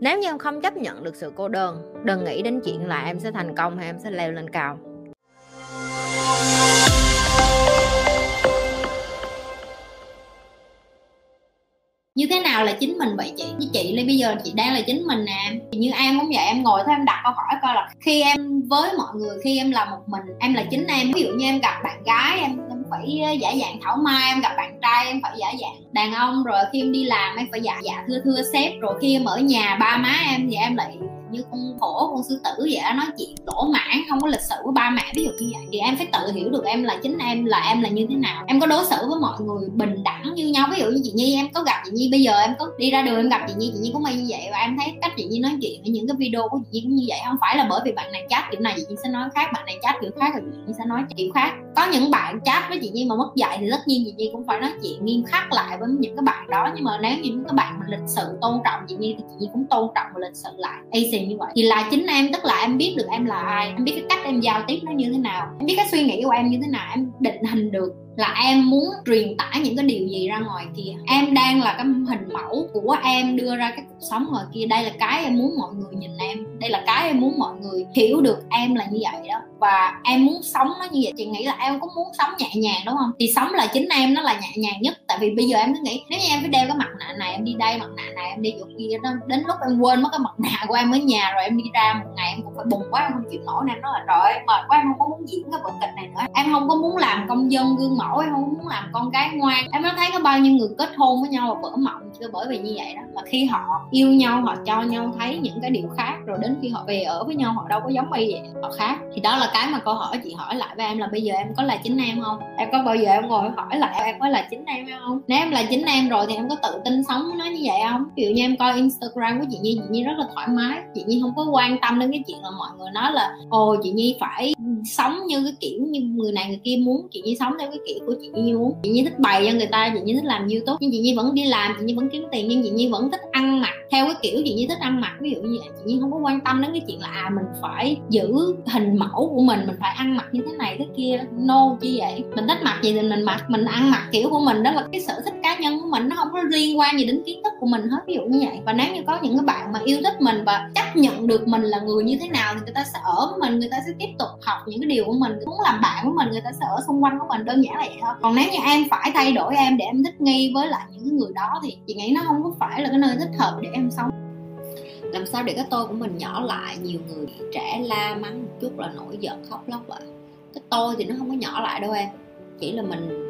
nếu như em không chấp nhận được sự cô đơn, đừng nghĩ đến chuyện là em sẽ thành công hay em sẽ leo lên cao. Như thế nào là chính mình vậy chị? Với chị là bây giờ chị đang là chính mình nè. Như em cũng vậy, em ngồi thôi, em đặt câu hỏi coi là khi em với mọi người, khi em là một mình, em là chính em. Ví dụ như em gặp bạn gái em em phải ờ, giả dạng thảo mai, em gặp bạn trai em phải giả dạng đàn ông, rồi khi em đi làm em phải giả dạ thưa thưa sếp, rồi khi em ở nhà ba má em thì em lại như con hổ, con sư tử vậy đó nói chuyện lỗ mãn không có lịch sự với ba mẹ. Ví dụ như vậy thì em phải tự hiểu được em là chính em, là em là như thế nào. Em có đối xử với mọi người bình đẳng như nhau. Ví dụ như chị nhi, em có gặp chị nhi, bây giờ em có đi ra đường em gặp chị nhi chị nhi cũng may như vậy. Và em thấy cách chị nhi nói chuyện ở những cái video của chị nhi cũng như vậy. Không phải là bởi vì bạn này chat kiểu này chị nhi sẽ nói khác, bạn này chat kiểu khác rồi chị nhi sẽ nói kiểu khác. Có những bạn chat với chị nhi mà mất dạy thì tất nhiên chị nhi cũng phải nói chuyện nghiêm khắc lại với những cái bạn đó. Nhưng mà nếu như những cái bạn mà lịch sự tôn trọng chị nhi thì chị nhi cũng tôn trọng và lịch sự lại easy như vậy. Thì là chính em, tức là em biết được em là ai, em biết cái cách em giao tiếp nó như thế nào, em biết cái suy nghĩ của em như thế nào, em định hình được là em muốn truyền tải những cái điều gì ra ngoài kia. Em đang là cái hình mẫu của em đưa ra cái cuộc sống ngoài kia. Đây là cái em muốn mọi người nhìn em, đây là cái em muốn mọi người hiểu được em là như vậy đó và em muốn sống nó như vậy. Chị nghĩ là em cũng muốn sống nhẹ nhàng, đúng không? Thì sống là chính em, nó là nhẹ nhàng nhất. Tại vì bây giờ em cứ nghĩ, nếu như em phải đeo cái mặt nạ này, em đi đây, mặt nạ này, em đi chỗ kia, nó đến lúc em quên mất cái mặt nạ của em ở nhà rồi, em đi ra một ngày em cũng phải bùng quá, em không chịu nổi nên nó là, trời ơi, mệt quá, em không có muốn diễn cái vở kịch này nữa. Em không có muốn làm công dân gương mẫu, em không muốn làm con gái ngoan. Em nó thấy có bao nhiêu người kết hôn với nhau và vỡ mộng chưa? Bởi vì như vậy đó, là khi họ yêu nhau, họ cho nhau thấy những cái điều khác, rồi đến khi họ về ở với nhau, họ đâu có giống y vậy, họ khác. Thì đó là cái mà câu hỏi, chị hỏi lại với em là bây giờ em có là chính em không? Em có bao giờ em ngồi hỏi lại em có là chính em không? Nếu em là chính em rồi thì em có tự tin sống với nó như vậy không? Ví dụ như em coi instagram của chị nhi chị nhi rất là thoải mái. Chị nhi không có quan tâm đến cái chuyện là mọi người nói là, ồ, chị nhi phải sống như cái kiểu như người này người kia muốn, chị nhi sống theo cái kiểu của chị nhi muốn. Chị nhi thích bày cho người ta, chị nhi thích làm youtube nhưng chị nhi vẫn đi làm, chị nhi vẫn kiếm tiền, nhưng chị nhi vẫn thích ăn mặc theo cái kiểu chị nhi thích ăn mặc. Ví dụ như vậy, chị nhi không có quan tâm đến cái chuyện là à mình phải giữ hình mẫu của mình mình phải ăn mặc như thế này thế kia. No, chi vậy? Mình thích mặc gì thì mình mặc, mình ăn mặc kiểu của mình, đó là cái sở thích cá nhân của mình, nó không có liên quan gì đến kiến thức của mình hết, ví dụ như vậy. Và nếu như có những cái bạn mà yêu thích mình và chấp nhận được mình là người như thế nào thì người ta sẽ ở với mình, người ta sẽ tiếp tục học những cái điều của mình, muốn làm bạn của mình, người ta sẽ ở xung quanh của mình, đơn giản là vậy thôi. Còn nếu như em phải thay đổi em để em thích nghi với lại những cái người đó thì chị nghĩ nó không có phải là cái nơi thích hợp để em sống. Làm sao để cái tôi của mình nhỏ lại, nhiều người trẻ la mắng một chút là nổi giận, khóc lóc vậy cái tôi thì nó không có nhỏ lại đâu em. Chỉ là mình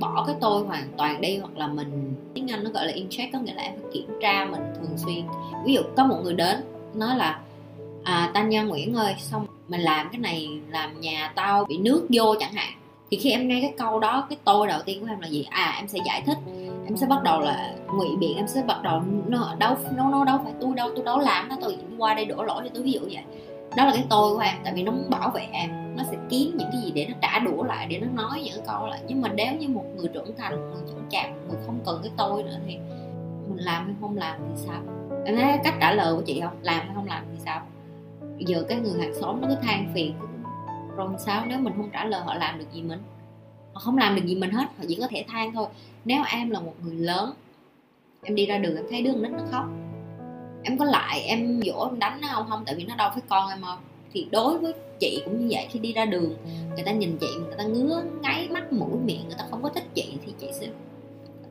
bỏ cái tôi hoàn toàn đi, hoặc là mình, tiếng anh nó gọi là in check có nghĩa là em phải kiểm tra mình thường xuyên. Ví dụ có một người đến, nói là à Tanya Nguyễn ơi, xong mình làm cái này, làm nhà tao bị nước vô chẳng hạn. Thì khi em nghe cái câu đó, cái tôi đầu tiên của em là gì? À em sẽ giải thích. Em sẽ bắt đầu là ngụy biện, em sẽ bắt đầu nó đâu, nó nó đâu phải tôi đâu tôi đâu làm nó tôi qua đây đổ lỗi cho tôi, ví dụ vậy. Đó là cái tôi của em, tại vì nó muốn bảo vệ em. Nó sẽ kiếm những cái gì để nó trả đũa lại, để nó nói những câu lại. Nhưng mà nếu như một người trưởng thành, một người trưởng chạc, một người không cần cái tôi nữa thì mình làm hay không làm thì sao? Em thấy cách trả lời của chị không? Làm hay không làm thì sao? Giờ cái người hàng xóm nó cứ than phiền. Rồi sao nếu mình không trả lời họ làm được gì mình? Họ không làm được gì mình hết, họ chỉ có thể than thôi. Nếu em là một người lớn, em đi ra đường em thấy đứa con nít nó khóc. Em có lại em dỗ em đánh nó không? Không, tại vì nó đâu phải con em không thì đối với chị cũng như vậy, khi đi ra đường, người ta nhìn chị, người ta ngứa ngáy mắt mũi miệng, người ta không có thích chị thì chị sẽ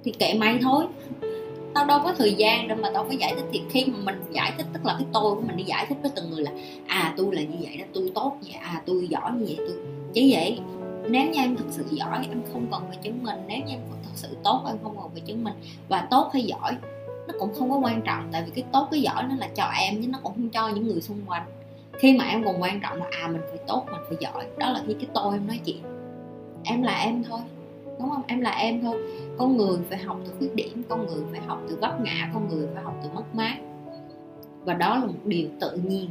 thì kệ may thôi tao đâu có thời gian đâu mà tao phải giải thích thì khi mà mình giải thích, tức là cái tôi của mình đi giải thích với từng người là à tôi là như vậy đó tôi tốt như vậy à tôi giỏi như vậy tôi chỉ vậy, nếu như em thực sự giỏi, em không cần phải chứng minh. Nếu như em thật sự tốt, em không cần phải chứng minh. Và tốt hay giỏi, nó cũng không có quan trọng. Tại vì cái tốt, cái giỏi nó là cho em chứ nó cũng không cho những người xung quanh. Khi mà em còn quan trọng là à mình phải tốt, mình phải giỏi. Đó là khi cái tôi em nói chuyện. Em là em thôi, đúng không? Em là em thôi con người phải học từ khuyết điểm, con người phải học từ vấp ngã, con người phải học từ mất mát. Và đó là một điều tự nhiên.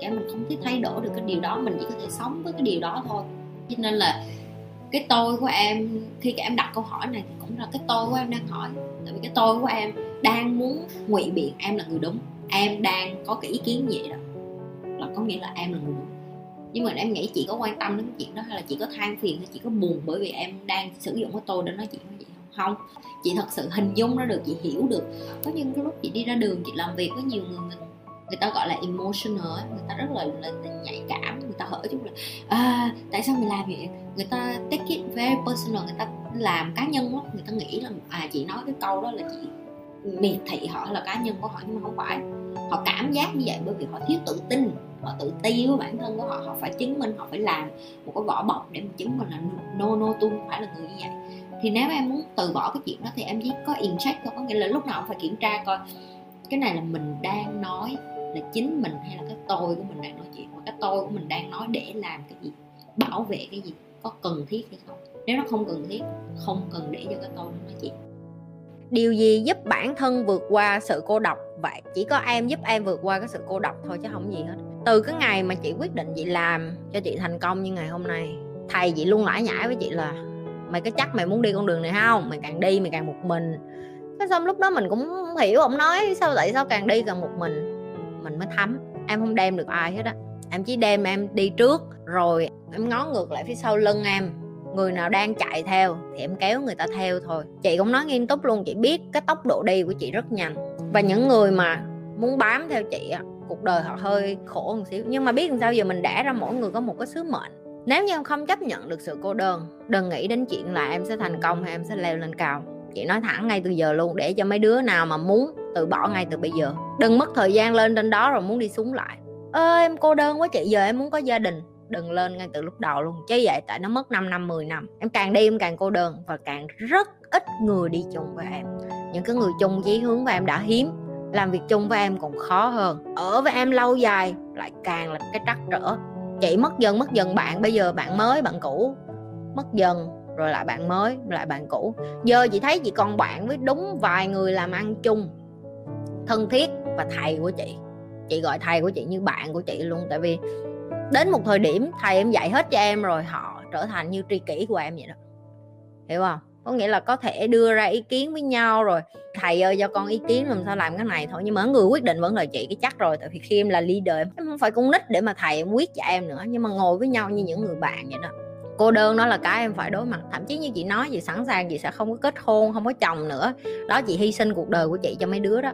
Cái mình không thể thay đổi được cái điều đó, mình chỉ có thể sống với cái điều đó thôi. Cho nên là cái tôi của em, khi cả em đặt câu hỏi này thì cũng là cái tôi của em đang hỏi. Tại vì cái tôi của em đang muốn ngụy biện em là người đúng. Em đang có cái ý kiến vậy đó. Là có nghĩa là em là người đúng. Nhưng mà em nghĩ chị có quan tâm đến chuyện đó hay là chị có than phiền hay chị có buồn bởi vì em đang sử dụng cái tôi để nói chuyện với chị? Không? Chị thật sự hình dung ra được chị hiểu được. Có những cái lúc chị đi ra đường chị làm việc với nhiều người người, người ta gọi là emotional người ta rất là, là, là nhạy cảm người ta hỏi chút là à, tại sao mình làm vậy? Người ta take it very personal người ta làm cá nhân lắm. Người ta nghĩ là à chị nói cái câu đó là chị miệt thị họ là cá nhân của họ nhưng mà không phải. Họ cảm giác như vậy bởi vì họ thiếu tự tin họ tự ti với bản thân của họ. Họ phải chứng minh họ phải làm một cái vỏ bọc để mà chứng minh là no no tôi không phải là người như vậy thì nếu em muốn từ bỏ cái chuyện đó thì em chỉ có in check thôi. Có nghĩa là lúc nào cũng phải kiểm tra coi cái này là mình đang nói là chính mình hay là cái tôi của mình đang nói chuyện. Và cái tôi của mình đang nói để làm cái gì? Bảo vệ cái gì? Có cần thiết hay không? Nếu nó không cần thiết, không cần để cho cái tôi nó nói chuyện. Điều gì giúp bản thân vượt qua sự cô độc? Vậy chỉ có em giúp em vượt qua cái sự cô độc thôi chứ không gì hết. Từ cái ngày mà chị quyết định chị làm cho chị thành công như ngày hôm nay, thầy chị luôn lãi nhãi với chị là mày có chắc mày muốn đi con đường này không mày càng đi mày càng một mình. Cái xong lúc đó mình cũng không hiểu, ông nói sao, tại sao càng đi càng một mình? Mình mới thấm, em không đem được ai hết á. Em chỉ đem em đi trước, rồi em ngó ngược lại phía sau lưng em. Người nào đang chạy theo thì em kéo người ta theo thôi. Chị cũng nói nghiêm túc luôn, chị biết cái tốc độ đi của chị rất nhanh. Và những người mà muốn bám theo chị á, cuộc đời họ hơi khổ một xíu. Nhưng mà biết làm sao, giờ mình đã ra mỗi người có một cái sứ mệnh nếu như em không chấp nhận được sự cô đơn, đừng nghĩ đến chuyện là em sẽ thành công hay em sẽ leo lên cao. Chị nói thẳng ngay từ giờ luôn, để cho mấy đứa nào mà muốn từ bỏ ngay từ bây giờ. Đừng mất thời gian lên trên đó rồi muốn đi xuống lại. Ơ, em cô đơn quá chị, giờ em muốn có gia đình. Đừng lên ngay từ lúc đầu luôn, chứ vậy tại nó mất 5 năm 10 năm. Em càng đi em càng cô đơn và càng rất ít người đi chung với em. Những cái người chung chí hướng với em đã hiếm, làm việc chung với em còn khó hơn. Ở với em lâu dài lại càng là cái trắc trở chị mất dần mất dần bạn, bây giờ bạn mới, bạn cũ. Mất dần, rồi lại bạn mới lại bạn cũ. Giờ chị thấy chị còn bạn với đúng vài người làm ăn chung, thân thiết và thầy của chị. Chị gọi thầy của chị như bạn của chị luôn, tại vì đến một thời điểm thầy em dạy hết cho em rồi, họ trở thành như tri kỷ của em vậy đó. Hiểu không? Có nghĩa là có thể đưa ra ý kiến với nhau rồi, thầy ơi, cho con ý kiến làm sao làm cái này thôi. Nhưng mà người quyết định vẫn là chị, cái chắc rồi, tại vì khi em là leader, em không phải con nít để mà thầy em quyết cho em nữa, nhưng mà ngồi với nhau như những người bạn vậy đó. Cô đơn đó là cái em phải đối mặt, thậm chí như chị nói chị sẵn sàng chị sẽ không có kết hôn, không có chồng nữa. Đó, chị hy sinh cuộc đời của chị cho mấy đứa đó.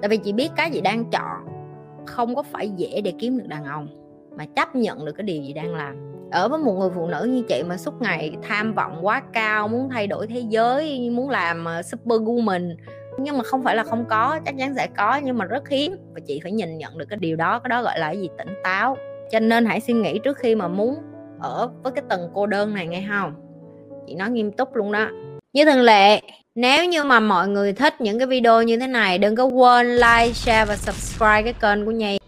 Tại vì chị biết cái chị đang chọn không có phải dễ để kiếm được đàn ông, mà chấp nhận được cái điều gì đang làm ở với một người phụ nữ như chị mà suốt ngày tham vọng quá cao, muốn thay đổi thế giới, muốn làm ờ, super woman nhưng mà không phải là không có, chắc chắn sẽ có, nhưng mà rất hiếm. Và chị phải nhìn nhận được cái điều đó, cái đó gọi là cái gì? Tỉnh táo. Cho nên hãy suy nghĩ trước khi mà muốn ở với cái tầng cô đơn này, nghe không? Chị nói nghiêm túc luôn đó. Như thường lệ, nếu như mà mọi người thích những cái video như thế này, đừng có quên like, share và subscribe cái kênh của nhi.